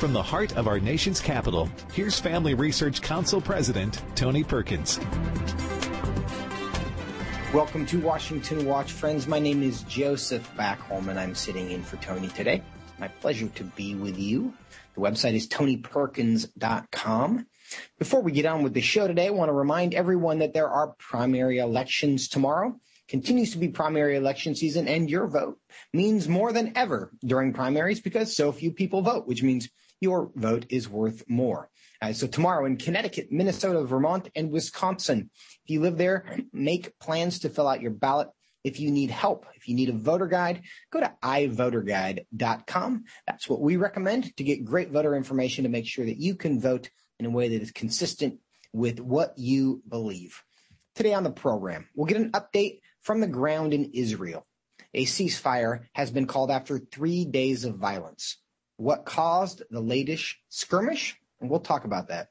From the heart of our nation's capital, here's Family Research Council President Tony Perkins. Welcome to Washington Watch, friends. My name is Joseph Backholm, and I'm sitting in for Tony today. My pleasure to be with you. The website is tonyperkins.com. Before we get on with the show today, I want to remind everyone that there are primary elections tomorrow. Continues to be primary election season, and your vote means more than ever during primaries because so few people vote, which means your vote is worth more. Uh, so tomorrow in Connecticut, Minnesota, Vermont, and Wisconsin, if you live there, make plans to fill out your ballot. If you need help, if you need a voter guide, go to ivoterguide.com. That's what we recommend to get great voter information to make sure that you can vote in a way that is consistent with what you believe. Today on the program, we'll get an update from the ground in Israel. A ceasefire has been called after three days of violence. What caused the latest skirmish? And we'll talk about that.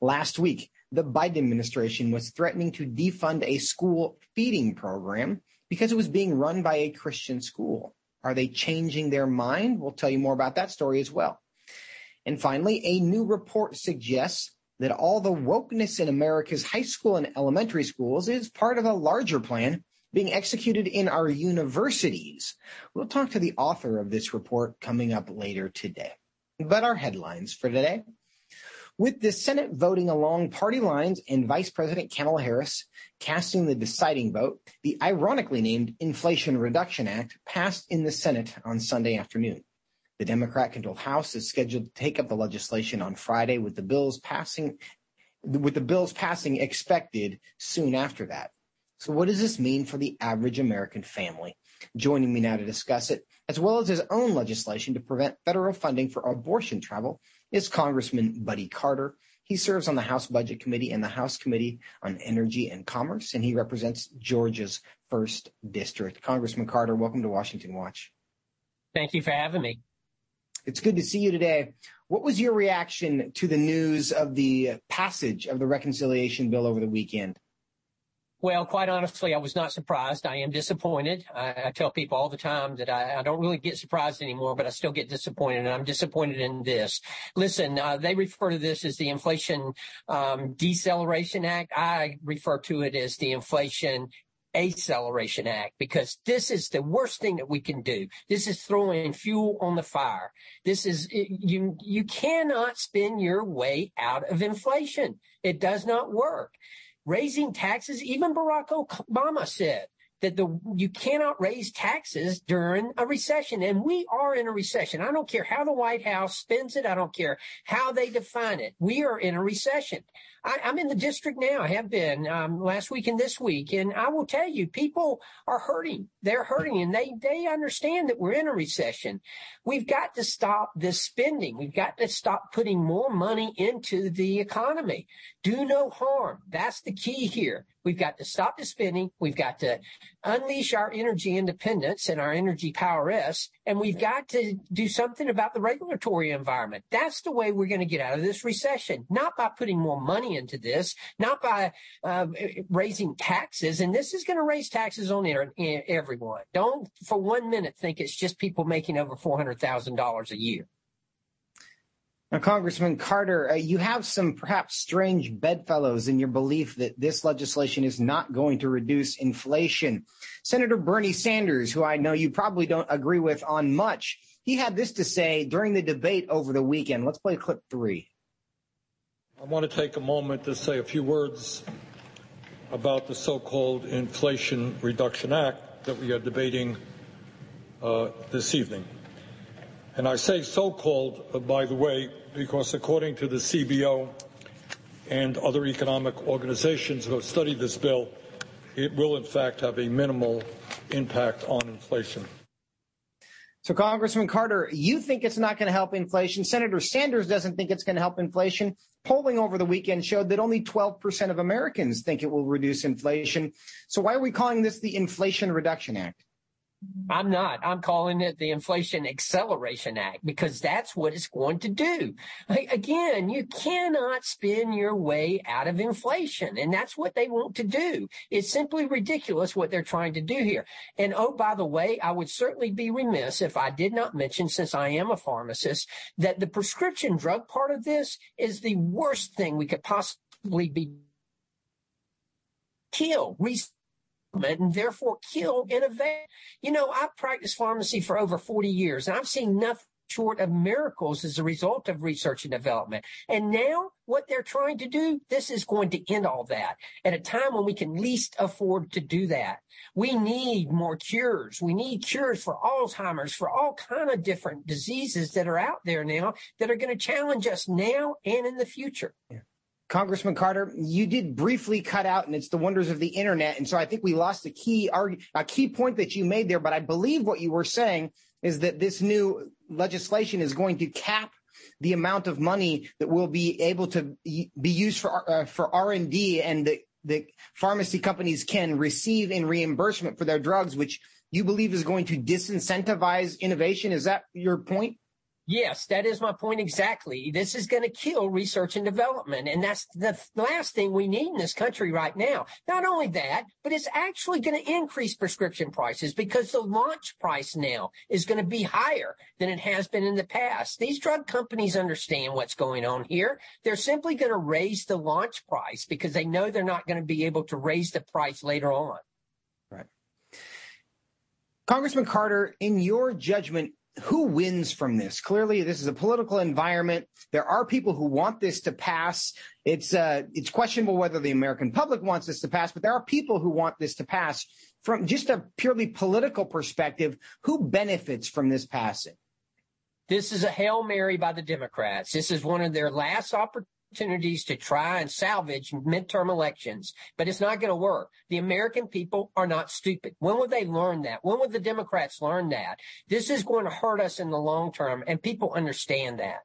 Last week, the Biden administration was threatening to defund a school feeding program because it was being run by a Christian school. Are they changing their mind? We'll tell you more about that story as well. And finally, a new report suggests that all the wokeness in America's high school and elementary schools is part of a larger plan being executed in our universities. We'll talk to the author of this report coming up later today. But our headlines for today. With the Senate voting along party lines and Vice President Kamala Harris casting the deciding vote, the ironically named Inflation Reduction Act passed in the Senate on Sunday afternoon. The Democrat controlled House is scheduled to take up the legislation on Friday with the bills passing with the bills passing expected soon after that. So what does this mean for the average American family? Joining me now to discuss it, as well as his own legislation to prevent federal funding for abortion travel, is Congressman Buddy Carter. He serves on the House Budget Committee and the House Committee on Energy and Commerce, and he represents Georgia's first district. Congressman Carter, welcome to Washington Watch. Thank you for having me. It's good to see you today. What was your reaction to the news of the passage of the reconciliation bill over the weekend? Well, quite honestly, I was not surprised. I am disappointed. I, I tell people all the time that I, I, don't really get surprised anymore, but I still get disappointed, and I'm disappointed in this. Listen, uh, they refer to this as the Inflation um, Deceleration Act. I refer to it as the Inflation Acceleration Act because this is the worst thing that we can do. This is throwing fuel on the fire. This is you you cannot spin your way out of inflation. It does not work. Raising taxes, even Barack Obama said that the you cannot raise taxes during a recession and we are in a recession i don't care how the white house spends it i don't care how they define it we are in a recession I, am in the district now. I have been um, last week and this week, and I will tell you, people are hurting. They're hurting, and they they understand that we're in a recession. We've got to stop this spending. We've got to stop putting more money into the economy. Do no harm. That's the key here. We've got to stop the spending. We've got to unleash our energy independence and our energy power S, and we've got to do something about the regulatory environment. That's the way we're going to get out of this recession, not by putting more money into this, not by uh, raising taxes. And this is going to raise taxes on everyone. Don't for one minute think it's just people making over $400,000 a year. Now, Congressman Carter, uh, you have some perhaps strange bedfellows in your belief that this legislation is not going to reduce inflation. Senator Bernie Sanders, who I know you probably don't agree with on much, he had this to say during the debate over the weekend. Let's play clip three. I want to take a moment to say a few words about the so-called Inflation Reduction Act that we are debating uh, this evening. And I say so-called, uh, by the way, because according to the CBO and other economic organizations who have studied this bill, it will in fact have a minimal impact on inflation. So, Congressman Carter, you think it's not going to help inflation. Senator Sanders doesn't think it's going to help inflation. Polling over the weekend showed that only 12% of Americans think it will reduce inflation. So, why are we calling this the Inflation Reduction Act? I'm not. I'm calling it the Inflation Acceleration Act because that's what it's going to do. Again, you cannot spin your way out of inflation. And that's what they want to do. It's simply ridiculous what they're trying to do here. And oh, by the way, I would certainly be remiss if I did not mention, since I am a pharmacist, that the prescription drug part of this is the worst thing we could possibly be kill and therefore kill innovation. You know, I've practiced pharmacy for over 40 years and I've seen nothing short of miracles as a result of research and development. And now what they're trying to do, this is going to end all that at a time when we can least afford to do that. We need more cures. We need cures for Alzheimer's, for all kind of different diseases that are out there now that are going to challenge us now and in the future. Yeah. Congressman Carter, you did briefly cut out, and it's the wonders of the internet. And so I think we lost a key a key point that you made there. But I believe what you were saying is that this new legislation is going to cap the amount of money that will be able to be used for uh, for R and D, and that the pharmacy companies can receive in reimbursement for their drugs, which you believe is going to disincentivize innovation. Is that your point? Yes, that is my point exactly. This is going to kill research and development. And that's the last thing we need in this country right now. Not only that, but it's actually going to increase prescription prices because the launch price now is going to be higher than it has been in the past. These drug companies understand what's going on here. They're simply going to raise the launch price because they know they're not going to be able to raise the price later on. Right. Congressman Carter, in your judgment, who wins from this? Clearly, this is a political environment. There are people who want this to pass. It's uh, it's questionable whether the American public wants this to pass, but there are people who want this to pass. From just a purely political perspective, who benefits from this passing? This is a hail mary by the Democrats. This is one of their last opportunities opportunities to try and salvage midterm elections, but it's not going to work. The American people are not stupid. When will they learn that? When will the Democrats learn that? This is going to hurt us in the long term, and people understand that.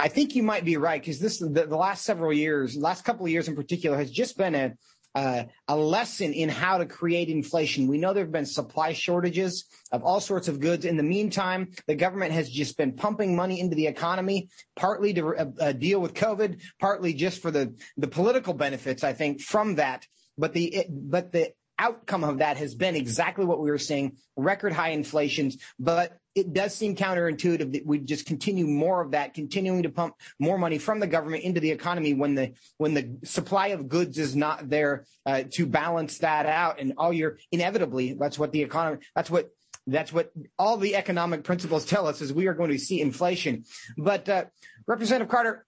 I think you might be right because this the, the last several years, last couple of years in particular, has just been a uh, a lesson in how to create inflation. We know there have been supply shortages of all sorts of goods. In the meantime, the government has just been pumping money into the economy, partly to uh, uh, deal with COVID, partly just for the, the political benefits, I think, from that. But the, it, but the outcome of that has been exactly what we were seeing record high inflations. But it does seem counterintuitive that we just continue more of that, continuing to pump more money from the government into the economy when the when the supply of goods is not there uh, to balance that out. And all you're inevitably, that's what the economy, that's what that's what all the economic principles tell us is we are going to see inflation. But uh, Representative Carter,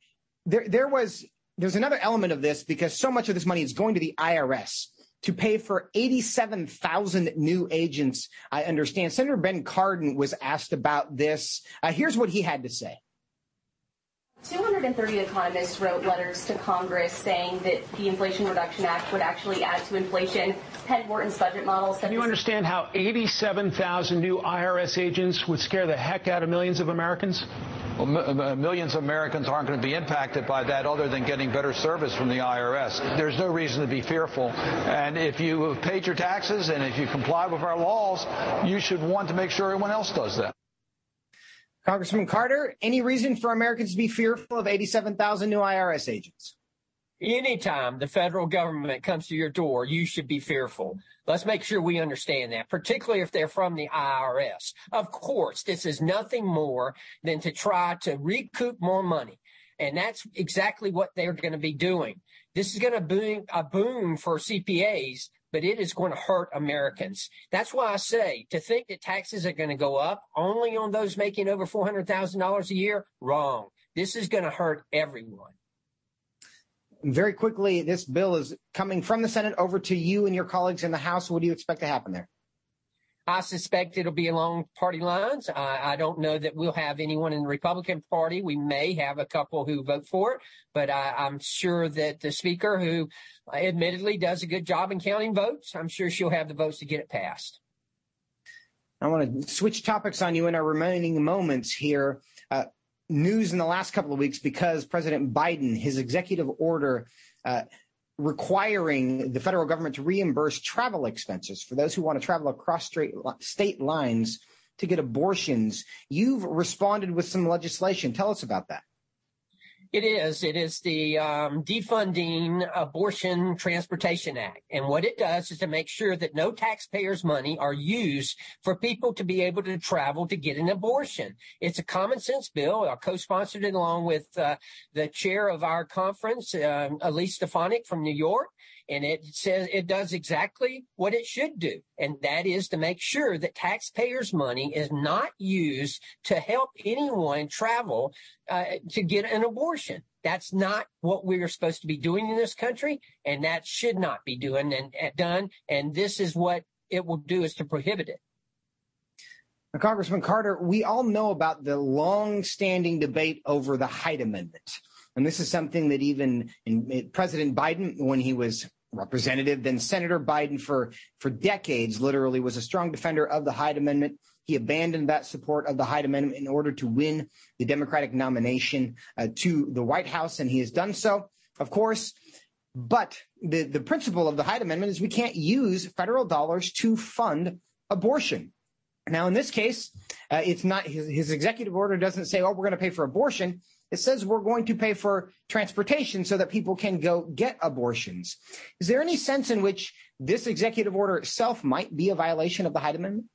there there was there's another element of this because so much of this money is going to the IRS to pay for 87,000 new agents. I understand. Senator Ben Cardin was asked about this. Uh, here's what he had to say. 230 economists wrote letters to Congress saying that the Inflation Reduction Act would actually add to inflation. Penn Wharton's budget model said. Do you understand how 87,000 new IRS agents would scare the heck out of millions of Americans? Well, uh, millions of Americans aren't going to be impacted by that other than getting better service from the IRS. There's no reason to be fearful. And if you have paid your taxes and if you comply with our laws, you should want to make sure everyone else does that. Congressman Carter, any reason for Americans to be fearful of 87,000 new IRS agents? Anytime the federal government comes to your door, you should be fearful. Let's make sure we understand that, particularly if they're from the IRS. Of course, this is nothing more than to try to recoup more money. And that's exactly what they're going to be doing. This is going to be a boom for CPAs, but it is going to hurt Americans. That's why I say to think that taxes are going to go up only on those making over $400,000 a year, wrong. This is going to hurt everyone very quickly, this bill is coming from the Senate over to you and your colleagues in the House. What do you expect to happen there? I suspect it'll be along party lines. I, I, don't know that we'll have anyone in the Republican Party. We may have a couple who vote for it, but I, I'm sure that the Speaker, who admittedly does a good job in counting votes, I'm sure she'll have the votes to get it passed. I want to switch topics on you in our remaining moments here. News in the last couple of weeks because President Biden, his executive order, uh, requiring the federal government to reimburse travel expenses for those who want to travel across straight, state lines to get abortions. You've responded with some legislation. Tell us about that. It is. It is the um, Defunding Abortion Transportation Act. And what it does is to make sure that no taxpayers' money are used for people to be able to travel to get an abortion. It's a common sense bill. I co-sponsored it along with uh, the chair of our conference, uh, Elise Stefanik from New York and it says it does exactly what it should do. And that is to make sure that taxpayers' money is not used to help anyone travel uh, to get an abortion. That's not what we're supposed to be doing in this country, and that should not be doing and, and done. And this is what it will do is to prohibit it. Now, Congressman Carter, we all know about the long-standing debate over the Hyde Amendment. And this is something that even President Biden, when he was Representative, then Senator Biden for, for decades literally was a strong defender of the Hyde Amendment. He abandoned that support of the Hyde Amendment in order to win the Democratic nomination uh, to the White House, and he has done so, of course. But the, the principle of the Hyde Amendment is we can't use federal dollars to fund abortion. Now, in this case, uh, it's not his, his executive order doesn't say, oh, we're going to pay for abortion. It says we're going to pay for transportation so that people can go get abortions. Is there any sense in which this executive order itself might be a violation of the Hyde Amendment?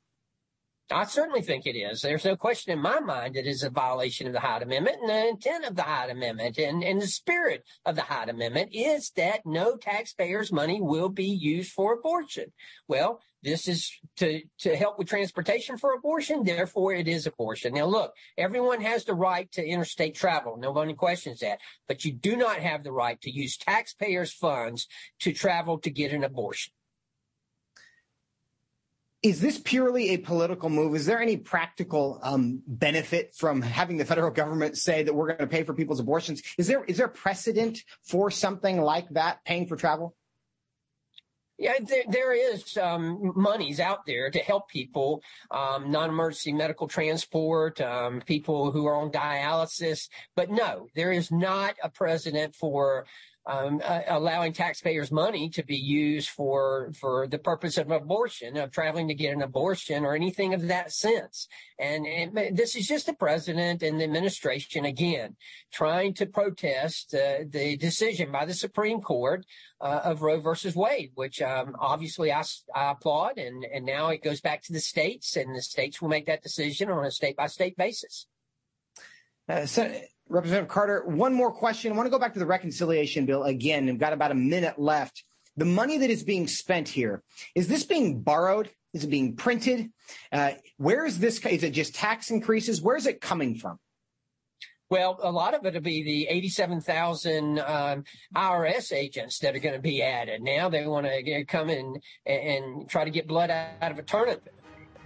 I certainly think it is. There's no question in my mind it is a violation of the Hyde Amendment and the intent of the Hyde Amendment and, and the spirit of the Hyde Amendment is that no taxpayers' money will be used for abortion. Well, this is to, to help with transportation for abortion. Therefore, it is abortion. Now, look, everyone has the right to interstate travel. Nobody questions that. But you do not have the right to use taxpayers' funds to travel to get an abortion. Is this purely a political move? Is there any practical um, benefit from having the federal government say that we're going to pay for people's abortions? Is there is there a precedent for something like that, paying for travel? Yeah, there, there is um, monies out there to help people, um, non-emergency medical transport, um, people who are on dialysis. But no, there is not a precedent for um, uh, allowing taxpayers' money to be used for for the purpose of abortion, of traveling to get an abortion, or anything of that sense. And, this is just the president and the administration again trying to protest uh, the decision by the Supreme Court uh, of Roe versus Wade, which um, obviously I, I applaud. And and now it goes back to the states, and the states will make that decision on a state by state basis. Uh, so Representative Carter, one more question. I want to go back to the reconciliation bill again. We've got about a minute left. The money that is being spent here, is this being borrowed? Is it being printed? Uh, where is this? Is it just tax increases? Where is it coming from? Well, a lot of it will be the 87,000 um, IRS agents that are going to be added. Now they want to come in and try to get blood out of a turnip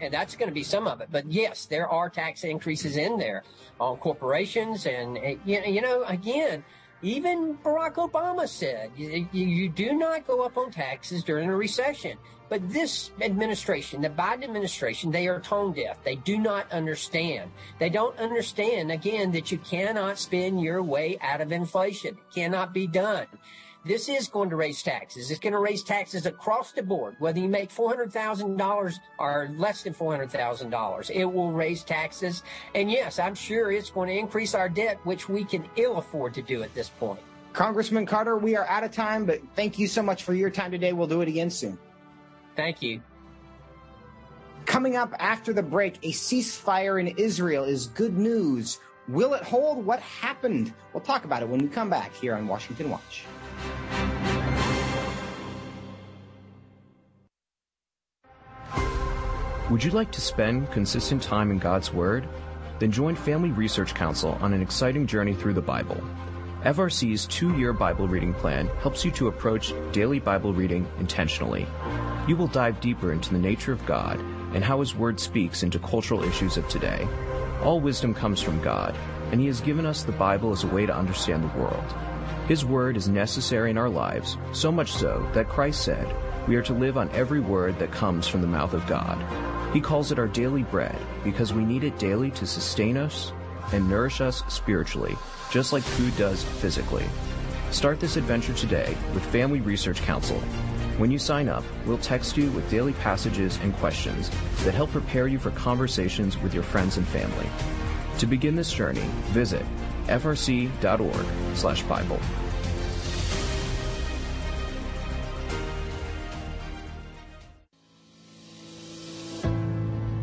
and that's going to be some of it. But yes, there are tax increases in there on corporations, and eh, you know, again, even Barack Obama said you, you, do not go up on taxes during a recession. But this administration, the Biden administration, they are tone deaf. They do not understand. They don't understand, again, that you cannot spend your way out of inflation. It cannot be done. This is going to raise taxes. It's going to raise taxes across the board, whether you make $400,000 or less than $400,000. It will raise taxes. And yes, I'm sure it's going to increase our debt, which we can ill afford to do at this point. Congressman Carter, we are out of time, but thank you so much for your time today. We'll do it again soon. Thank you. Coming up after the break, a ceasefire in Israel is good news. Will it hold? What happened? We'll talk about it when we come back here on Washington Watch. Would you like to spend consistent time in God's Word? Then join Family Research Council on an exciting journey through the Bible. FRC's two year Bible reading plan helps you to approach daily Bible reading intentionally. You will dive deeper into the nature of God and how His Word speaks into cultural issues of today. All wisdom comes from God, and He has given us the Bible as a way to understand the world. His word is necessary in our lives, so much so that Christ said, we are to live on every word that comes from the mouth of God. He calls it our daily bread because we need it daily to sustain us and nourish us spiritually, just like food does physically. Start this adventure today with Family Research Council. When you sign up, we'll text you with daily passages and questions that help prepare you for conversations with your friends and family. To begin this journey, visit frc.org/bible.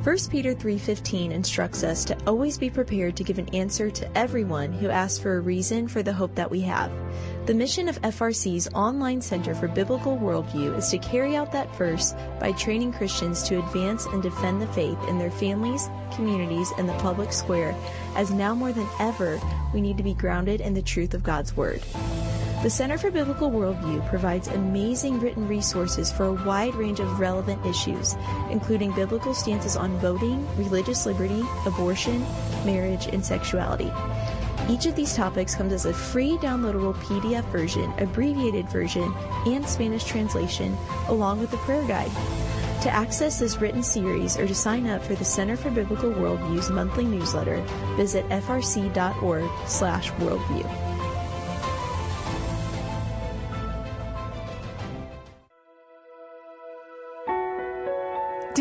1 Peter 3:15 instructs us to always be prepared to give an answer to everyone who asks for a reason for the hope that we have. The mission of FRC's online Center for Biblical Worldview is to carry out that verse by training Christians to advance and defend the faith in their families, communities, and the public square, as now more than ever we need to be grounded in the truth of God's Word. The Center for Biblical Worldview provides amazing written resources for a wide range of relevant issues, including biblical stances on voting, religious liberty, abortion, marriage, and sexuality. Each of these topics comes as a free downloadable PDF version, abbreviated version, and Spanish translation, along with a prayer guide. To access this written series or to sign up for the Center for Biblical Worldview's monthly newsletter, visit frc.org/worldview.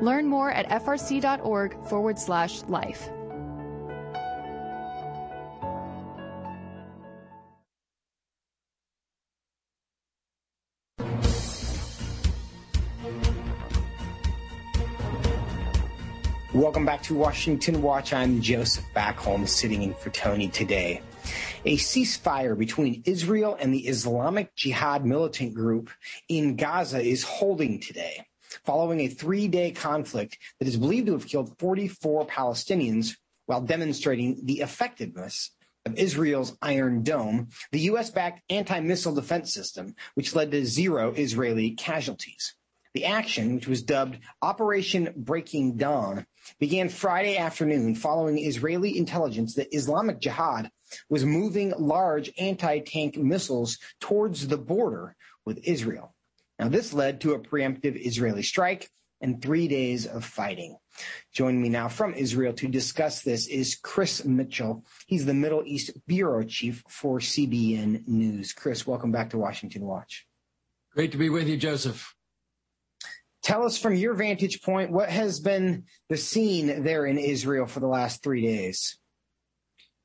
Learn more at frc.org forward slash life. Welcome back to Washington Watch. I'm Joseph Backholm sitting in for Tony today. A ceasefire between Israel and the Islamic Jihad militant group in Gaza is holding today following a three day conflict that is believed to have killed 44 Palestinians while demonstrating the effectiveness of Israel's Iron Dome, the U.S. backed anti missile defense system, which led to zero Israeli casualties. The action, which was dubbed Operation Breaking Dawn, began Friday afternoon following Israeli intelligence that Islamic Jihad was moving large anti tank missiles towards the border with Israel. Now, this led to a preemptive Israeli strike and three days of fighting. Joining me now from Israel to discuss this is Chris Mitchell. He's the Middle East Bureau Chief for CBN News. Chris, welcome back to Washington Watch. Great to be with you, Joseph. Tell us from your vantage point, what has been the scene there in Israel for the last three days?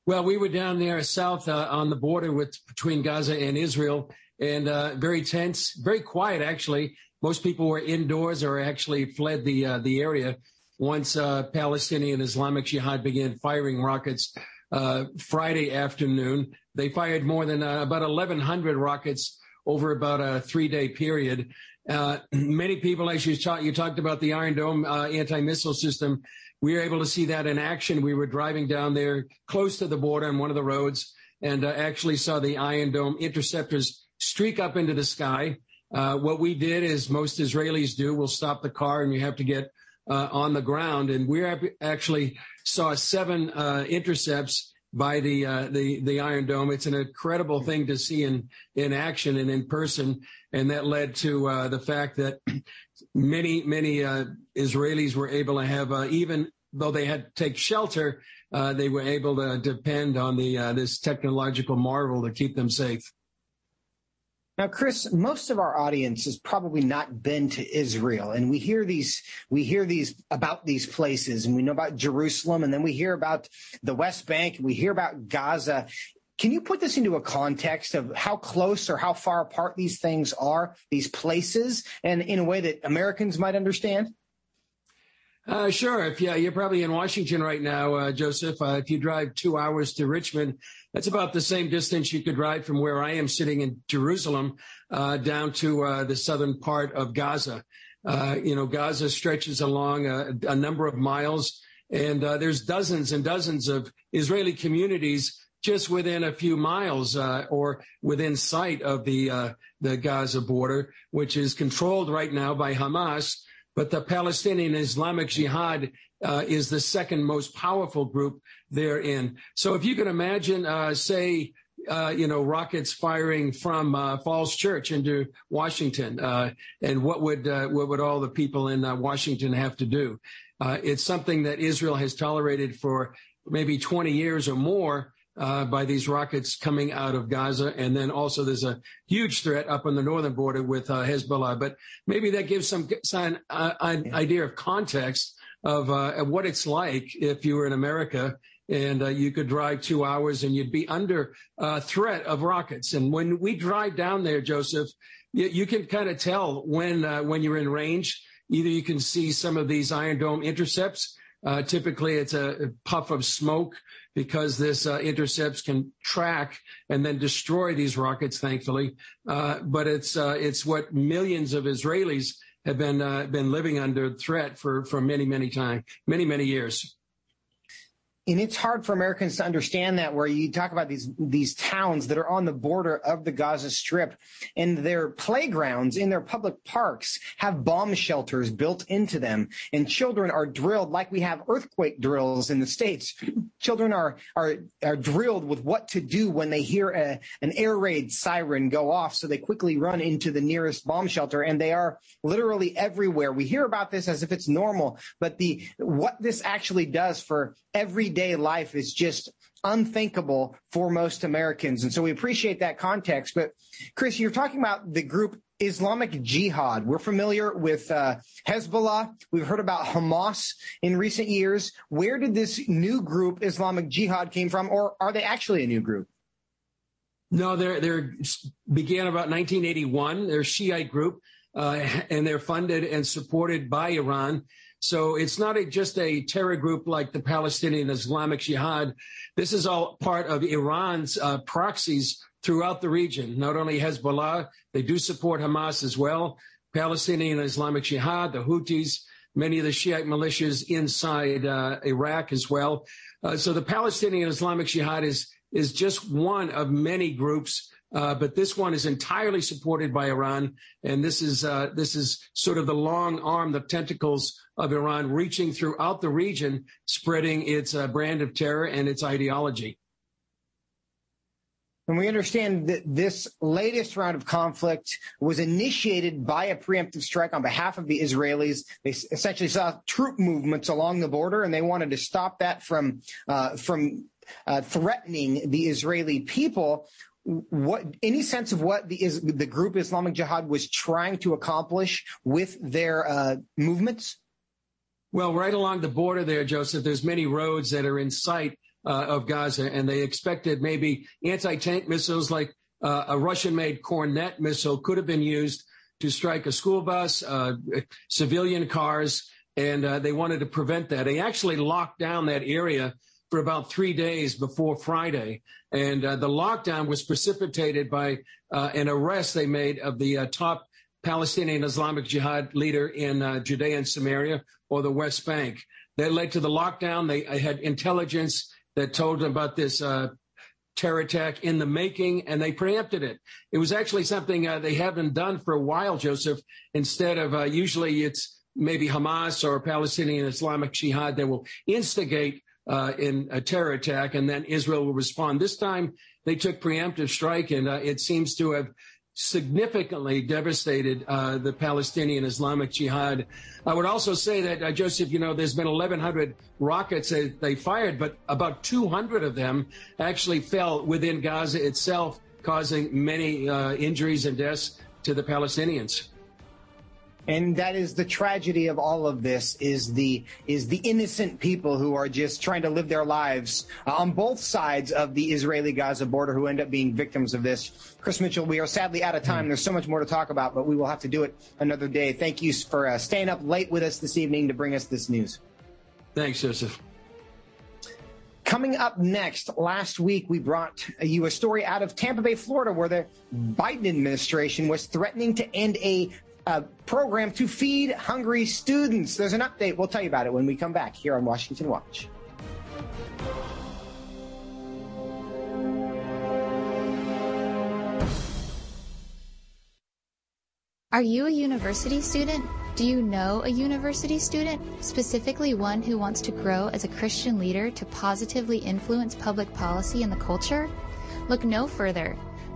Well, we were down there south uh, on the border with between Gaza and Israel, and uh, very tense, very quiet actually. Most people were indoors or actually fled the uh, the area once uh, Palestinian Islamic Jihad began firing rockets uh, Friday afternoon. They fired more than uh, about 1,100 rockets over about a three day period. Uh, many people, as you, you talked about the Iron Dome anti missile system, we were able to see that in action. We were driving down there close to the border on one of the roads and actually saw the Iron Dome interceptors streak up into the sky. Uh, what we did is most Israelis do. We'll stop the car and you have to get uh, on the ground. And we actually saw seven uh, intercepts by the uh, the the Iron Dome. It's an incredible thing to see in in action and in person, and that led to uh, the fact that many many uh, Israelis were able to have even though they had to take shelter, they were able to depend on the this technological marvel to keep them safe. Now, Chris, most of our audience has probably not been to Israel, and we hear these we hear these about these places, and we know about Jerusalem, and then we hear about the West Bank, and we hear about Gaza. Can you put this into a context of how close or how far apart these things are, these places, and in a way that Americans might understand? Uh, sure. If yeah, you're probably in Washington right now, uh, Joseph. Uh, if you drive two hours to Richmond, that's about the same distance you could ride from where I am sitting in Jerusalem uh, down to uh, the southern part of Gaza. Uh, you know, Gaza stretches along a, a number of miles, and there's dozens and dozens of Israeli communities just within a few miles or within sight of the the Gaza border, which is controlled right now by Hamas but the Palestinian Islamic Jihad uh, is the second most powerful group therein. So if you can imagine, uh, say, uh, you know, rockets firing from uh, Falls Church into Washington, uh, and what would uh, what would all the people in Washington have to do? it's something that Israel has tolerated for maybe 20 years or more uh, by these rockets coming out of Gaza. And then also there's a huge threat up on the northern border with uh, Hezbollah. But maybe that gives some, some uh, idea of context of uh, what it's like if you were in America and uh, you could drive two hours and you'd be under uh, threat of rockets. And when we drive down there, Joseph, you, you can kind of tell when when you're in range. Either you can see some of these Iron Dome intercepts. typically, it's a puff of smoke because this uh, intercepts can track and then destroy these rockets, thankfully. Uh, but it's uh, it's what millions of Israelis have been uh, been living under threat for for many many time, many many years and it's hard for Americans to understand that where you talk about these these towns that are on the border of the Gaza Strip and their playgrounds in their public parks have bomb shelters built into them. And children are drilled like we have earthquake drills in the states. Children are are are drilled with what to do when they hear a, an air raid siren go off so they quickly run into the nearest bomb shelter and they are literally everywhere. We hear about this as if it's normal but the what this actually does for everyday life is just unthinkable for most Americans. And so we appreciate that context. But Chris, you're talking about the group Islamic Jihad. We're familiar with uh, Hezbollah. We've heard about Hamas in recent years. Where did this new group, Islamic Jihad, came from, or are they actually a new group? No, they're they're began about 1981. They're a Shiite group, and they're funded and supported by Iran. So it's not a, just a terror group like the Palestinian Islamic Jihad. This is all part of Iran's uh, proxies throughout the region. Not only Hezbollah, they do support Hamas as well. Palestinian Islamic Jihad, the Houthis, many of the Shiite militias inside uh, Iraq as well. Uh, so the Palestinian Islamic Jihad is is just one of many groups uh, but this one is entirely supported by Iran, and this is uh, this is sort of the long arm, the tentacles of Iran reaching throughout the region, spreading its uh, brand of terror and its ideology. And we understand that this latest round of conflict was initiated by a preemptive strike on behalf of the Israelis. They essentially saw troop movements along the border, and they wanted to stop that from uh, from uh, threatening the Israeli people what any sense of what the is the group Islamic Jihad was trying to accomplish with their uh, movements? Well, right along the border there, Joseph, there's many roads that are in sight uh, of Gaza, and they expected maybe anti-tank missiles like uh, a Russian-made Kornet missile could have been used to strike a school bus, uh, civilian cars, and uh, they wanted to prevent that. They actually locked down that area for about three days before Friday. And uh, the lockdown was precipitated by uh, an arrest they made of the uh, top Palestinian Islamic Jihad leader in uh, Judea and Samaria or the West Bank. That led to the lockdown. They had intelligence that told them about this uh, terror attack in the making, and they preempted it. It was actually something uh, they haven't done for a while, Joseph. Instead of usually it's maybe Hamas or Palestinian Islamic Jihad that will instigate uh, in a terror attack, and then Israel will respond. This time they took preemptive strike, and uh, it seems to have significantly devastated uh, the Palestinian Islamic Jihad. I would also say that, uh, Joseph, you know, there's been 1,100 rockets that they fired, but about 200 of them actually fell within Gaza itself, causing many uh, injuries and deaths to the Palestinians. And that is the tragedy of all of this is the is the innocent people who are just trying to live their lives uh, on both sides of the Israeli Gaza border who end up being victims of this. Chris Mitchell, we are sadly out of time. There's so much more to talk about, but we will have to do it another day. Thank you for uh, staying up late with us this evening to bring us this news. Thanks, Joseph. Coming up next, last week we brought you a story out of Tampa Bay, Florida, where the Biden administration was threatening to end a uh, program to feed hungry students. There's an update. We'll tell you about it when we come back here on Washington Watch. Are you a university student? Do you know a university student, specifically one who wants to grow as a Christian leader to positively influence public policy and the culture? Look no further.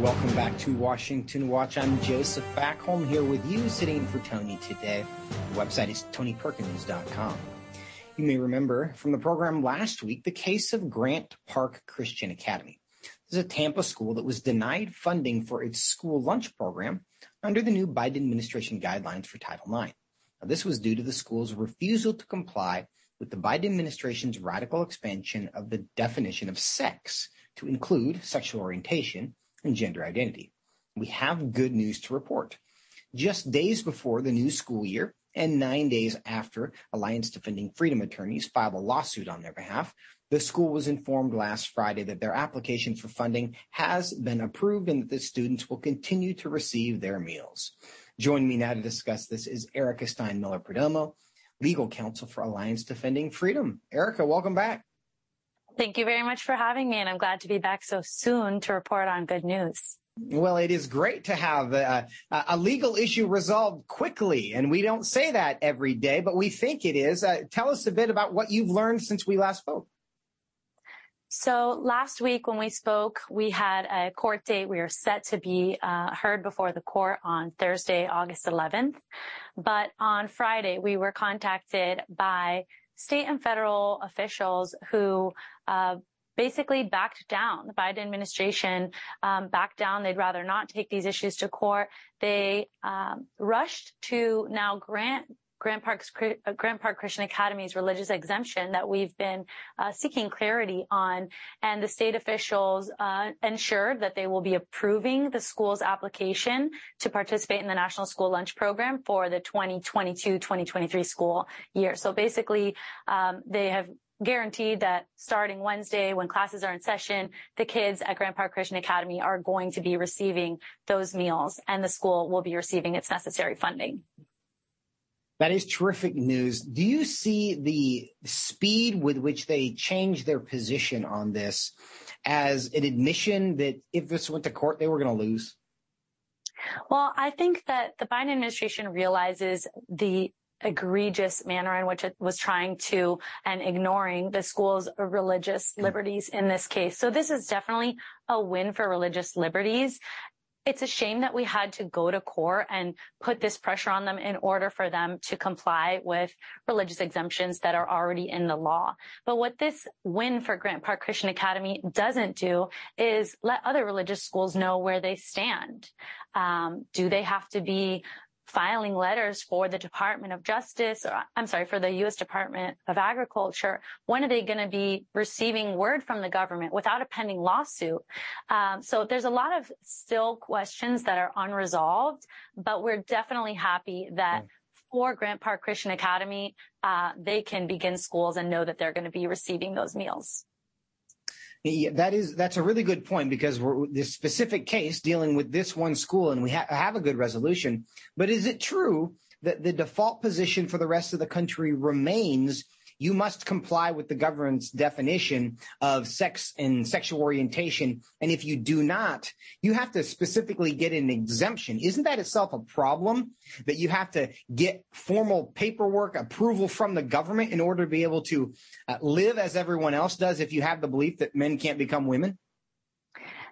Welcome back to Washington Watch. I'm Joseph Backholm here with you, sitting in for Tony today. The website is tonyperkins.com. You may remember from the program last week the case of Grant Park Christian Academy. This is a Tampa school that was denied funding for its school lunch program under the new Biden administration guidelines for Title IX. Now, this was due to the school's refusal to comply with the Biden administration's radical expansion of the definition of sex to include sexual orientation and gender identity. We have good news to report. Just days before the new school year and nine days after Alliance Defending Freedom attorneys filed a lawsuit on their behalf, the school was informed last Friday that their application for funding has been approved and that the students will continue to receive their meals. Joining me now to discuss this is Erica Steinmiller Perdomo, legal counsel for Alliance Defending Freedom. Erica, welcome back. Thank you very much for having me, and I'm glad to be back so soon to report on good news. Well, it is great to have a, a, legal issue resolved quickly, and we don't say that every day, but we think it is. Uh, tell us a bit about what you've learned since we last spoke. So last week when we spoke, we had a court date. We were set to be uh, heard before the court on Thursday, August 11th. But on Friday, we were contacted by state and federal officials who uh, basically backed down. The Biden administration um, backed down. They'd rather not take these issues to court. They um, rushed to now grant Grant, Park's, uh, Grant Park Christian Academy's religious exemption that we've been uh, seeking clarity on. And the state officials uh, ensured that they will be approving the school's application to participate in the National School Lunch Program for the 2022-2023 school year. So basically, um, they have guaranteed that starting Wednesday when classes are in session, the kids at Grant Park Christian Academy are going to be receiving those meals and the school will be receiving its necessary funding. That is terrific news. Do you see the speed with which they change their position on this as an admission that if this went to court, they were going to lose? Well, I think that the Biden administration realizes the egregious manner in which it was trying to and ignoring the school's religious liberties in this case. So this is definitely a win for religious liberties it's a shame that we had to go to court and put this pressure on them in order for them to comply with religious exemptions that are already in the law. But what this win for Grant Park Christian Academy doesn't do is let other religious schools know where they stand. Um, do they have to be filing letters for the Department of Justice, or I'm sorry, for the U.S. Department of Agriculture. When are they going to be receiving word from the government without a pending lawsuit? Um, so there's a lot of still questions that are unresolved, but we're definitely happy that mm. for Grant Park Christian Academy, uh, they can begin schools and know that they're going to be receiving those meals. That is that's a really good point because we're this specific case dealing with this one school and we ha- have a good resolution. But is it true that the default position for the rest of the country remains you must comply with the government's definition of sex and sexual orientation. And if you do not, you have to specifically get an exemption. Isn't that itself a problem that you have to get formal paperwork approval from the government in order to be able to uh, live as everyone else does if you have the belief that men can't become women?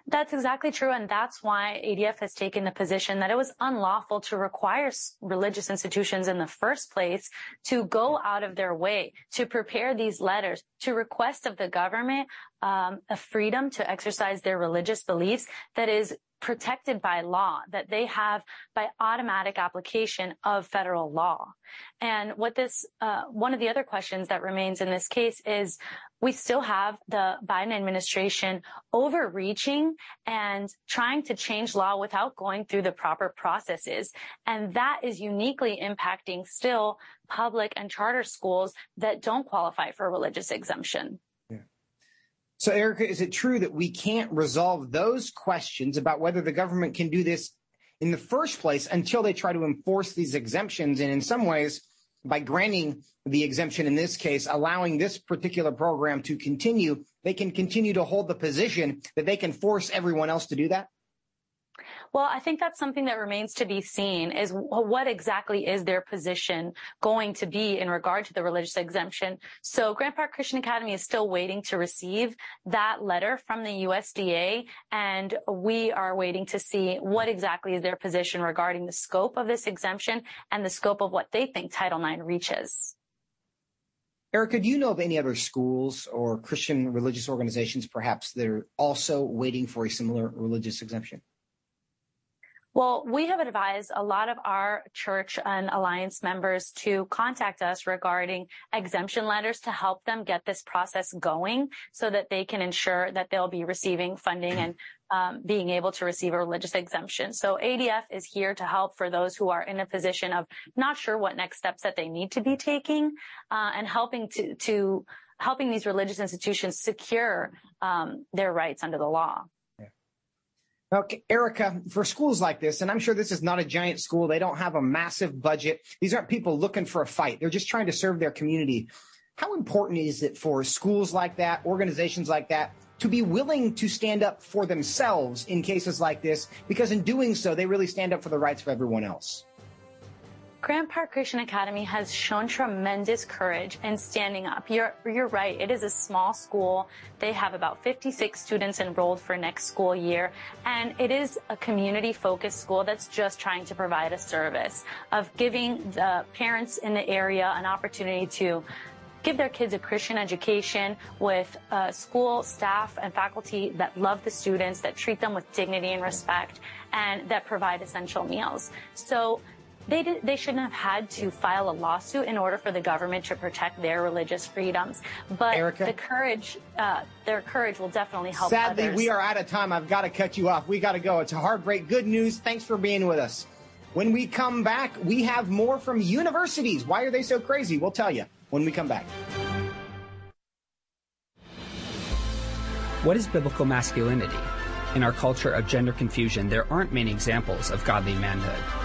That's exactly true. And that's why ADF has taken the position that it was unlawful to require religious institutions in the first place to go out of their way to prepare these letters to request of the government um, a freedom to exercise their religious beliefs that is protected by law, that they have by automatic application of federal law. And what this, uh, one of the other questions that remains in this case is we still have the Biden administration overreaching and trying to change law without going through the proper processes. And that is uniquely impacting still public and charter schools that don't qualify for religious exemption. So, Erica, is it true that we can't resolve those questions about whether the government can do this in the first place until they try to enforce these exemptions? And in some ways, by granting the exemption in this case, allowing this particular program to continue, they can continue to hold the position that they can force everyone else to do that? Well, I think that's something that remains to be seen is what exactly is their position going to be in regard to the religious exemption. So Grant Park Christian Academy is still waiting to receive that letter from the USDA. And we are waiting to see what exactly is their position regarding the scope of this exemption and the scope of what they think Title IX reaches. Erica, do you know of any other schools or Christian religious organizations perhaps that are also waiting for a similar religious exemption? Well, we have advised a lot of our church and alliance members to contact us regarding exemption letters to help them get this process going so that they can ensure that they'll be receiving funding and um, being able to receive a religious exemption. So ADF is here to help for those who are in a position of not sure what next steps that they need to be taking uh, and helping to, to helping these religious institutions secure um, their rights under the law. Okay, Erica, for schools like this, and I'm sure this is not a giant school, they don't have a massive budget. These aren't people looking for a fight. They're just trying to serve their community. How important is it for schools like that, organizations like that, to be willing to stand up for themselves in cases like this? Because in doing so, they really stand up for the rights of everyone else. Grant Park Christian Academy has shown tremendous courage in standing up. You're, you're right. It is a small school. They have about 56 students enrolled for next school year. And it is a community focused school that's just trying to provide a service of giving the parents in the area an opportunity to give their kids a Christian education with uh, school staff and faculty that love the students, that treat them with dignity and respect, and that provide essential meals. So they did, they shouldn't have had to file a lawsuit in order for the government to protect their religious freedoms. But Erica? the courage, uh, their courage will definitely help. Sadly, others. we are out of time. I've got to cut you off. We got to go. It's a heartbreak. Good news. Thanks for being with us. When we come back, we have more from universities. Why are they so crazy? We'll tell you when we come back. What is biblical masculinity? In our culture of gender confusion, there aren't many examples of godly manhood.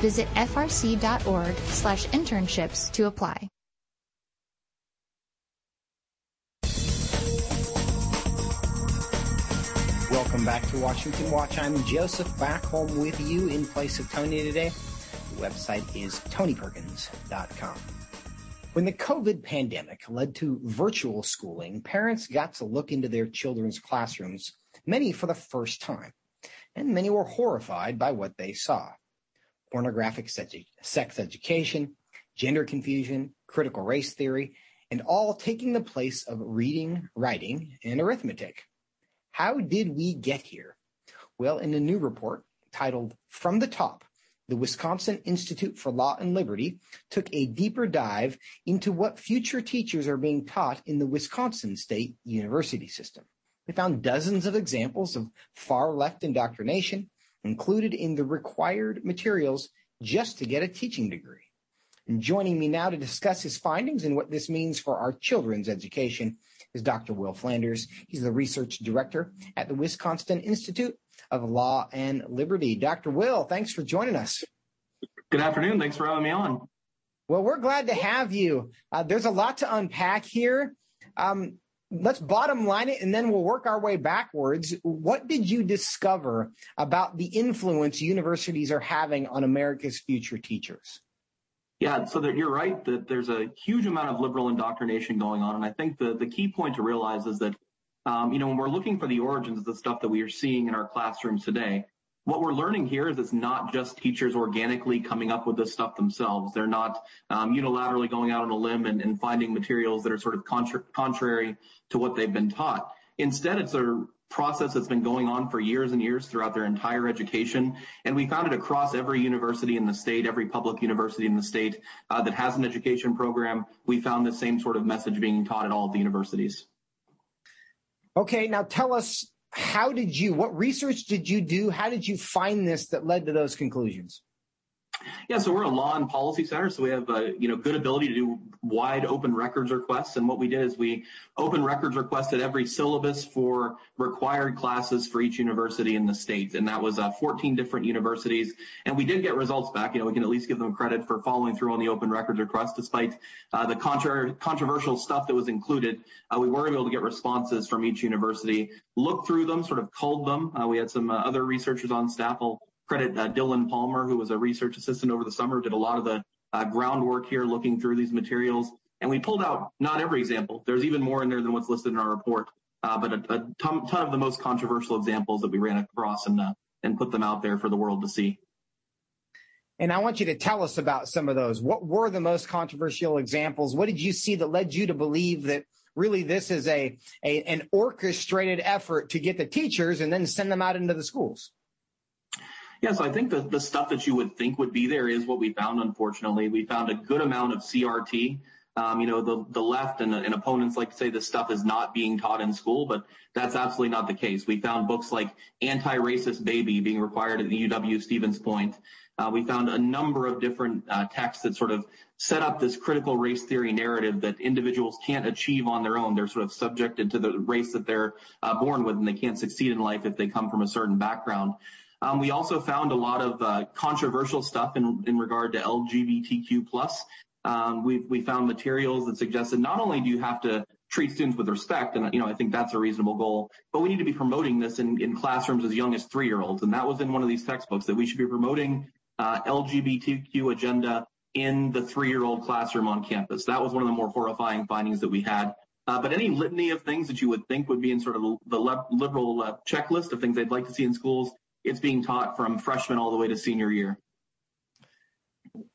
Visit frc.org slash internships to apply. Welcome back to Washington Watch. I'm Joseph Backholm with you in place of Tony today. The website is tonyperkins.com. When the COVID pandemic led to virtual schooling, parents got to look into their children's classrooms, many for the first time, and many were horrified by what they saw pornographic sex education, gender confusion, critical race theory, and all taking the place of reading, writing, and arithmetic. How did we get here? Well, in a new report titled From the Top, the Wisconsin Institute for Law and Liberty took a deeper dive into what future teachers are being taught in the Wisconsin State University system. They found dozens of examples of far left indoctrination, included in the required materials just to get a teaching degree. And joining me now to discuss his findings and what this means for our children's education is Dr. Will Flanders. He's the research director at the Wisconsin Institute of Law and Liberty. Dr. Will, thanks for joining us. Good afternoon. Thanks for having me on. Well, we're glad to have you. Uh, there's a lot to unpack here. Um, let's bottom line it and then we'll work our way backwards. What did you discover about the influence universities are having on America's future teachers? Yeah, so that you're right that there's a huge amount of liberal indoctrination going on. And I think the, the key point to realize is that, um, you know, when we're looking for the origins of the stuff that we are seeing in our classrooms today, what we're learning here is it's not just teachers organically coming up with this stuff themselves. They're not um, unilaterally going out on a limb and, and, finding materials that are sort of contra- contrary to what they've been taught. Instead, it's a process that's been going on for years and years throughout their entire education. And we found it across every university in the state, every public university in the state uh, that has an education program. We found the same sort of message being taught at all of the universities. Okay, now tell us how did you, what research did you do? How did you find this that led to those conclusions? Yeah, so we're a law and policy center, so we have a you know good ability to do wide open records requests. And what we did is we open records requested every syllabus for required classes for each university in the state, and that was uh, 14 different universities. And we did get results back. You know, we can at least give them credit for following through on the open records request, despite uh, the contra- controversial stuff that was included. Uh, we were able to get responses from each university, look through them, sort of culled them. Uh, we had some uh, other researchers on staff credit uh, Dylan Palmer, who was a research assistant over the summer, did a lot of the uh, groundwork here looking through these materials. And we pulled out not every example. There's even more in there than what's listed in our report, uh, but a, a ton, ton, of the most controversial examples that we ran across and, uh, and put them out there for the world to see. And I want you to tell us about some of those. What were the most controversial examples? What did you see that led you to believe that really this is a, a an orchestrated effort to get the teachers and then send them out into the schools? Yeah, so I think the, the stuff that you would think would be there is what we found, unfortunately. We found a good amount of CRT. Um, you know, the, the left and, and opponents like to say this stuff is not being taught in school, but that's absolutely not the case. We found books like Anti-Racist Baby being required at the UW Stevens Point. Uh, we found a number of different uh, texts that sort of set up this critical race theory narrative that individuals can't achieve on their own. They're sort of subjected to the race that they're uh, born with, and they can't succeed in life if they come from a certain background. Um, we also found a lot of uh, controversial stuff in, in regard to LGBTQ. Um, we we found materials that suggested not only do you have to treat students with respect, and you know I think that's a reasonable goal, but we need to be promoting this in, in classrooms as young as three year olds, and that was in one of these textbooks that we should be promoting uh, LGBTQ agenda in the three year old classroom on campus. That was one of the more horrifying findings that we had. Uh, but any litany of things that you would think would be in sort of the liberal uh, checklist of things they'd like to see in schools it's being taught from freshman all the way to senior year.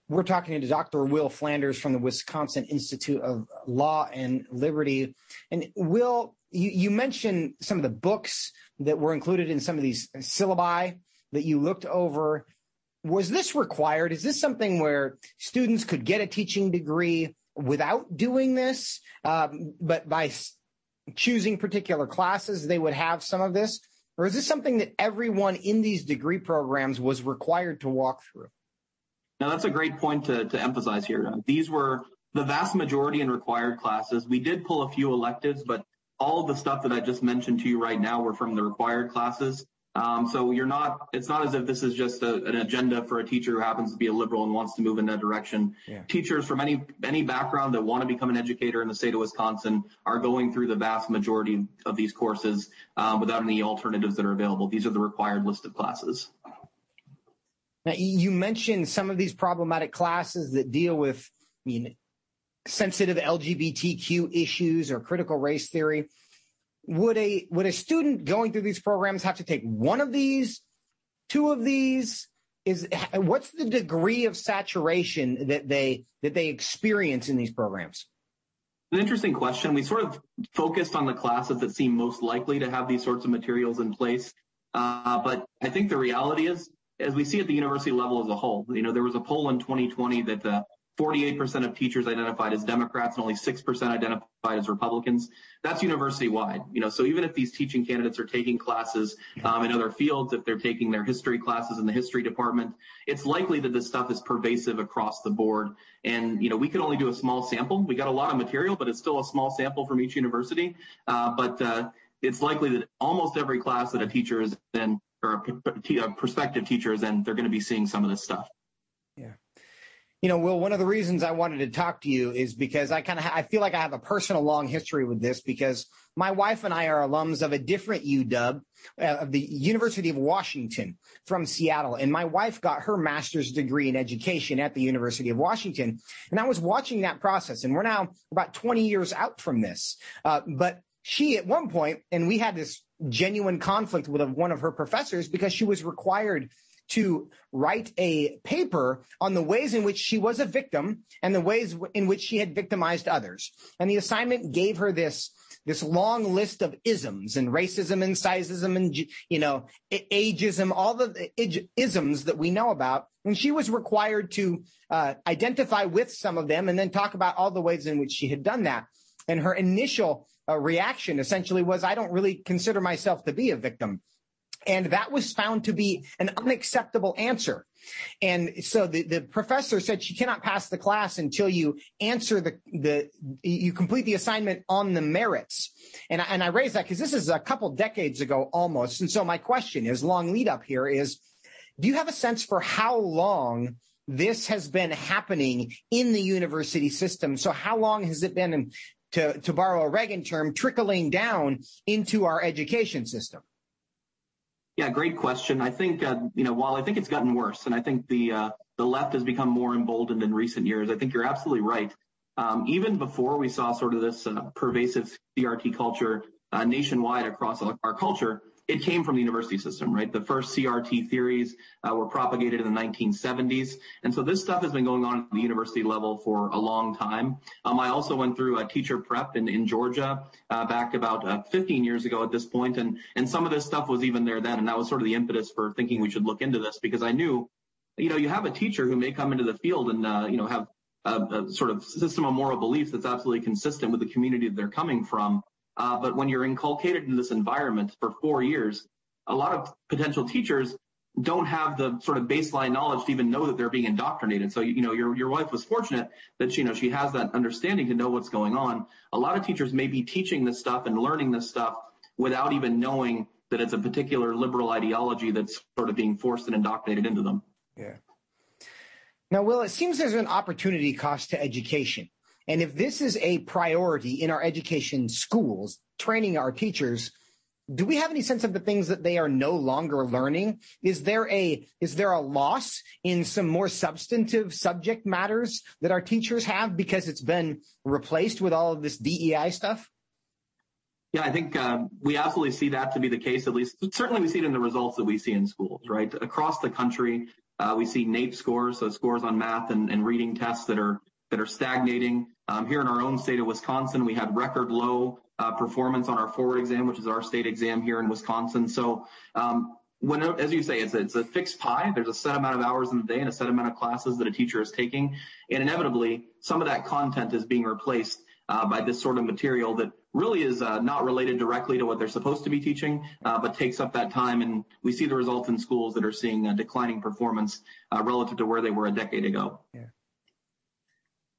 We're talking to Dr. Will Flanders from the Wisconsin Institute of Law and Liberty. And Will, you, you mentioned some of the books that were included in some of these syllabi that you looked over. Was this required? Is this something where students could get a teaching degree without doing this, um, but by choosing particular classes, they would have some of this? Or is this something that everyone in these degree programs was required to walk through? Now, that's a great point to, to emphasize here. Uh, these were the vast majority in required classes. We did pull a few electives, but all the stuff that I just mentioned to you right now were from the required classes. Um, so you're not, it's not as if this is just a, an agenda for a teacher who happens to be a liberal and wants to move in that direction. Yeah. Teachers from any, any background that want to become an educator in the state of Wisconsin are going through the vast majority of these courses uh, without any alternatives that are available. These are the required list of classes. Now, you mentioned some of these problematic classes that deal with I mean, sensitive LGBTQ issues or critical race theory would a would a student going through these programs have to take one of these, two of these? Is what's the degree of saturation that they that they experience in these programs? An interesting question. We sort of focused on the classes that seem most likely to have these sorts of materials in place. Uh, but I think the reality is, as we see at the university level as a whole, you know, there was a poll in 2020 that uh, 48% of teachers identified as Democrats and only 6% identified as Republicans. That's university wide. You know, so even if these teaching candidates are taking classes um, in other fields, if they're taking their history classes in the history department, it's likely that this stuff is pervasive across the board. And, you know, we could only do a small sample. We got a lot of material, but it's still a small sample from each university. Uh, but uh, it's likely that almost every class that a teacher is in or a, a prospective teacher is in, they're going to be seeing some of this stuff. You know, Will, one of the reasons I wanted to talk to you is because I kind of, ha- I feel like I have a personal long history with this because my wife and I are alums of a different UW, uh, of the University of Washington from Seattle. And my wife got her master's degree in education at the University of Washington. And I was watching that process and we're now about 20 years out from this. Uh, but she at one point, and we had this genuine conflict with one of her professors because she was required to write a paper on the ways in which she was a victim and the ways in which she had victimized others. And the assignment gave her this this long list of isms and racism and sizeism and you know ageism, all the isms that we know about. And she was required to uh, identify with some of them and then talk about all the ways in which she had done that. And her initial uh, reaction essentially was, "I don't really consider myself to be a victim." And that was found to be an unacceptable answer. And so the, the professor said she cannot pass the class until you answer the, the, you complete the assignment on the merits. And I, and I raise that because this is a couple decades ago almost. And so my question is long lead up here is, do you have a sense for how long this has been happening in the university system? So how long has it been, to, to borrow a Reagan term, trickling down into our education system? Yeah, great question. I think uh, you know while I think it's gotten worse, and I think the uh, the left has become more emboldened in recent years. I think you're absolutely right. Um, even before we saw sort of this uh, pervasive CRT culture uh, nationwide across our culture, it came from the university system, right? The first CRT theories uh, were propagated in the 1970s. And so this stuff has been going on at the university level for a long time. Um, I also went through a teacher prep in, in Georgia uh, back about uh, 15 years ago at this point, and, and some of this stuff was even there then. And that was sort of the impetus for thinking we should look into this because I knew, you know, you have a teacher who may come into the field and, uh, you know, have a, a, sort of system of moral beliefs that's absolutely consistent with the community that they're coming from. Uh, but when you're inculcated in this environment for four years, a lot of potential teachers don't have the sort of baseline knowledge to even know that they're being indoctrinated. So, you know, your, your wife was fortunate that, you know, she has that understanding to know what's going on. A lot of teachers may be teaching this stuff and learning this stuff without even knowing that it's a particular liberal ideology that's sort of being forced and indoctrinated into them. Yeah. Now, Will, it seems there's an opportunity cost to education. And if this is a priority in our education schools, training our teachers, do we have any sense of the things that they are no longer learning? Is there a is there a loss in some more substantive subject matters that our teachers have because it's been replaced with all of this DEI stuff? Yeah, I think uh, we absolutely see that to be the case. At least, certainly, we see it in the results that we see in schools. Right across the country, uh, we see NAEP scores, so scores on math and, and reading tests that are that are stagnating. Um, here in our own state of Wisconsin, we had record low uh, performance on our forward exam, which is our state exam here in Wisconsin. So, um, when, as you say, it's a, it's a fixed pie. There's a set amount of hours in the day and a set amount of classes that a teacher is taking. And inevitably, some of that content is being replaced uh, by this sort of material that really is uh, not related directly to what they're supposed to be teaching, uh, but takes up that time. And we see the results in schools that are seeing declining performance uh, relative to where they were a decade ago. Yeah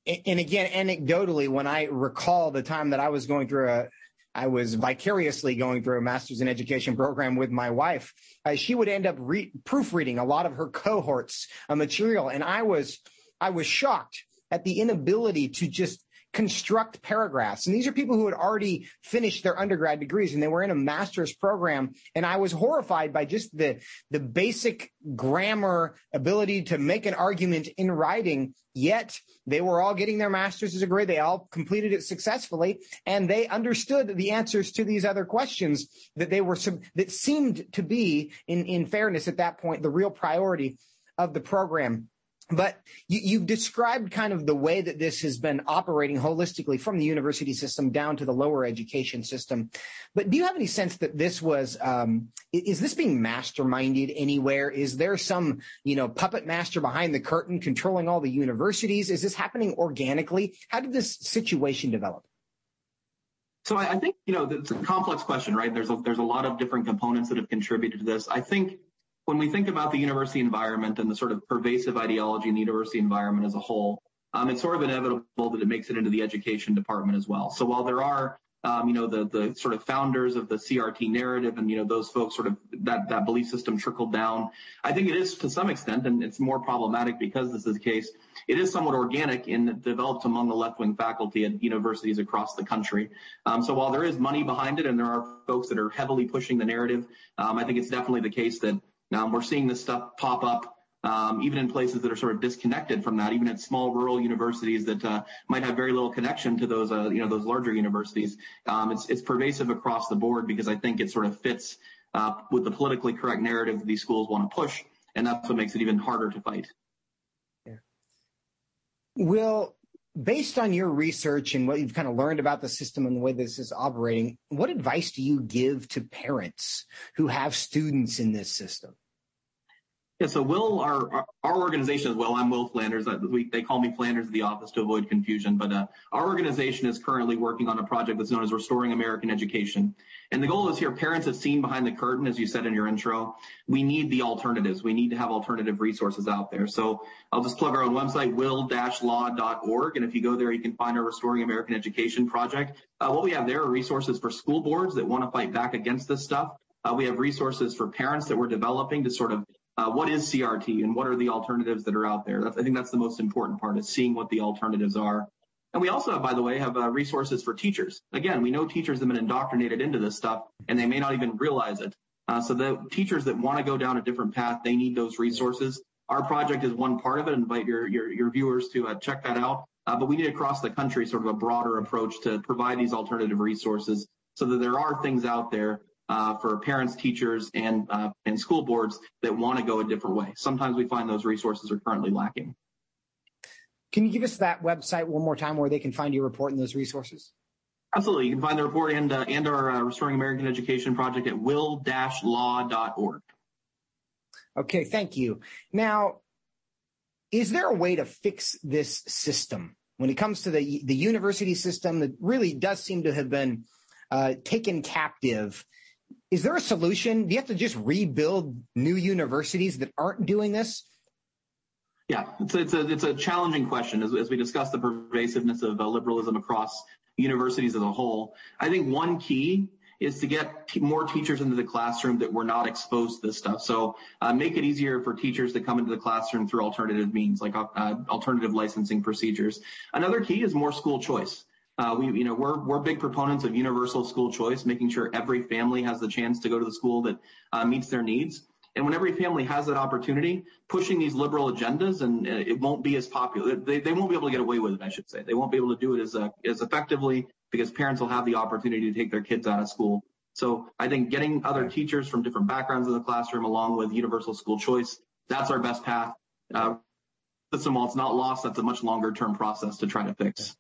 and again, anecdotally, when I recall the time that I was going through a, I was vicariously going through a master's in education program with my wife. Uh, she would end up re- proofreading a lot of her cohorts uh, material, and I was, I was shocked at the inability to just construct paragraphs. And these are people who had already finished their undergrad degrees and they were in a master's program. And I was horrified by just the, the basic grammar ability to make an argument in writing. Yet they were all getting their master's degree. They all completed it successfully and they understood the answers to these other questions that they were, that seemed to be in, in fairness at that point, the real priority of the program. But you, have described kind of the way that this has been operating holistically from the university system down to the lower education system. But do you have any sense that this was, um, is this being masterminded anywhere? Is there some, you know, puppet master behind the curtain controlling all the universities? Is this happening organically? How did this situation develop? So I, I think, you know, it's a complex question, right? There's a, there's a lot of different components that have contributed to this. I think when we think about the university environment and the sort of pervasive ideology in the university environment as a whole, um, it's sort of inevitable that it makes it into the education department as well. So while there are, um, you know, the the sort of founders of the CRT narrative and you know those folks sort of that that belief system trickled down, I think it is to some extent, and it's more problematic because this is the case. It is somewhat organic and developed among the left wing faculty at universities across the country. Um, so while there is money behind it and there are folks that are heavily pushing the narrative, um, I think it's definitely the case that now we're seeing this stuff pop up um, even in places that are sort of disconnected from that, even at small rural universities that uh, might have very little connection to those, uh, you know, those larger universities. Um, it's, it's pervasive across the board because I think it sort of fits uh, with the politically correct narrative that these schools want to push, and that's what makes it even harder to fight. Yeah. Will, based on your research and what you've kind of learned about the system and the way this is operating, what advice do you give to parents who have students in this system? Yeah, so Will, our our organization as well. I'm Will Flanders. We, they call me Flanders at the office to avoid confusion. But uh, our organization is currently working on a project that's known as Restoring American Education. And the goal is here: parents have seen behind the curtain, as you said in your intro. We need the alternatives. We need to have alternative resources out there. So I'll just plug our own website, will-law.org, and if you go there, you can find our Restoring American Education project. Uh, what we have there are resources for school boards that want to fight back against this stuff. Uh, we have resources for parents that we're developing to sort of uh, what is CRT and what are the alternatives that are out there? That's, I think that's the most important part is seeing what the alternatives are. And we also, by the way, have uh, resources for teachers. Again, we know teachers have been indoctrinated into this stuff and they may not even realize it. Uh, so the teachers that want to go down a different path, they need those resources. Our project is one part of it. I invite your, your, your viewers to uh, check that out. Uh, but we need across the country sort of a broader approach to provide these alternative resources so that there are things out there uh, for parents, teachers, and uh, and school boards that want to go a different way. Sometimes we find those resources are currently lacking. Can you give us that website one more time where they can find your report and those resources? Absolutely. You can find the report and uh, and our uh, Restoring American Education project at will-law.org. Okay, thank you. Now, is there a way to fix this system when it comes to the the university system that really does seem to have been uh, taken captive is there a solution? Do you have to just rebuild new universities that aren't doing this? Yeah, it's, it's, a, it's a challenging question as, as we discuss the pervasiveness of uh, liberalism across universities as a whole. I think one key is to get t- more teachers into the classroom that were not exposed to this stuff. So uh, make it easier for teachers to come into the classroom through alternative means, like uh, alternative licensing procedures. Another key is more school choice. Uh, we, you know, we're we're big proponents of universal school choice, making sure every family has the chance to go to the school that uh, meets their needs. And when every family has that opportunity, pushing these liberal agendas and uh, it won't be as popular. They, they won't be able to get away with it, I should say. They won't be able to do it as uh, as effectively because parents will have the opportunity to take their kids out of school. So I think getting other teachers from different backgrounds in the classroom along with universal school choice, that's our best path. Uh, system, while it's not lost, that's a much longer term process to try to fix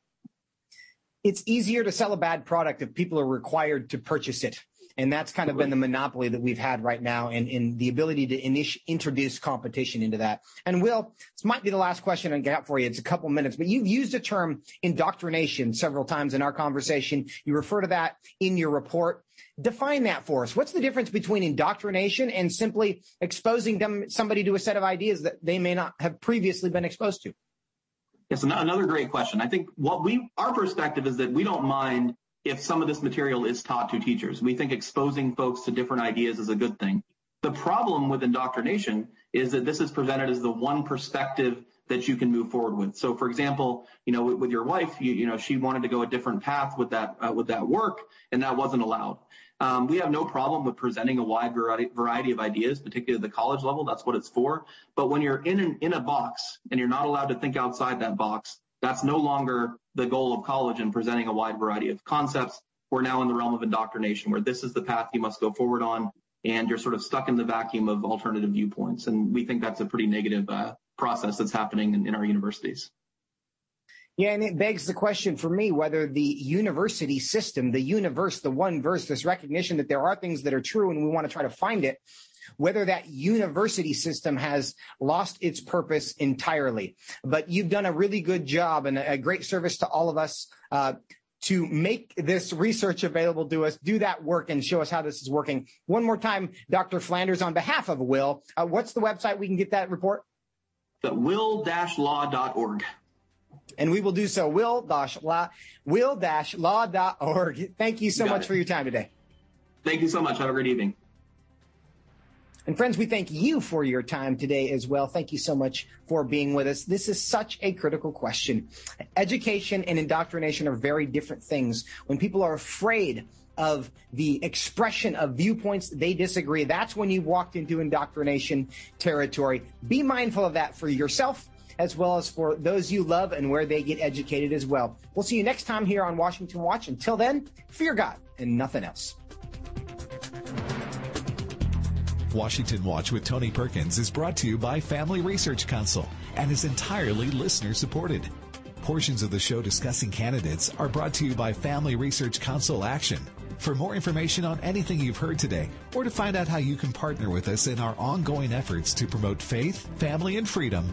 it's easier to sell a bad product if people are required to purchase it. And that's kind of been the monopoly that we've had right now and in, in, the ability to init- introduce competition into that. And Will, this might be the last question I got for you. It's a couple minutes, but you've used the term indoctrination several times in our conversation. You refer to that in your report. Define that for us. What's the difference between indoctrination and simply exposing them, somebody to a set of ideas that they may not have previously been exposed to? Yes, another great question. I think what we, our perspective is that we don't mind if some of this material is taught to teachers. We think exposing folks to different ideas is a good thing. The problem with indoctrination is that this is presented as the one perspective that you can move forward with. So, for example, you know, with, with your wife, you, you, know, she wanted to go a different path with that uh, with that work, and that wasn't allowed. Um, we have no problem with presenting a wide variety, of ideas, particularly at the college level. That's what it's for. But when you're in an, in a box and you're not allowed to think outside that box, that's no longer the goal of college and presenting a wide variety of concepts. We're now in the realm of indoctrination, where this is the path you must go forward on, and you're sort of stuck in the vacuum of alternative viewpoints. And we think that's a pretty negative uh, process that's happening in, in our universities. Yeah, and it begs the question for me whether the university system, the universe, the one verse, this recognition that there are things that are true and we want to try to find it, whether that university system has lost its purpose entirely. But you've done a really good job and a great service to all of us. Uh, to make this research available to us, do that work and show us how this is working. One more time, Dr. Flanders, on behalf of Will, uh, what's the website we can get that report? The will-law.org and we will do so. Will dash law, will dash law.org. Thank you so you much it. for your time today. Thank you so much. Have a great evening. And friends, we thank you for your time today as well. Thank you so much for being with us. This is such a critical question. Education and indoctrination are very different things. When people are afraid of the expression of viewpoints they disagree, that's when you've walked into indoctrination territory. Be mindful of that for yourself as well as for those you love and where they get educated as well. We'll see you next time here on Washington Watch. Until then, fear God and nothing else. Washington Watch with Tony Perkins is brought to you by Family Research Council and is entirely listener supported. Portions of the show discussing candidates are brought to you by Family Research Council Action For more information on anything you've heard today, or to find out how you can partner with us in our ongoing efforts to promote faith, family, and freedom,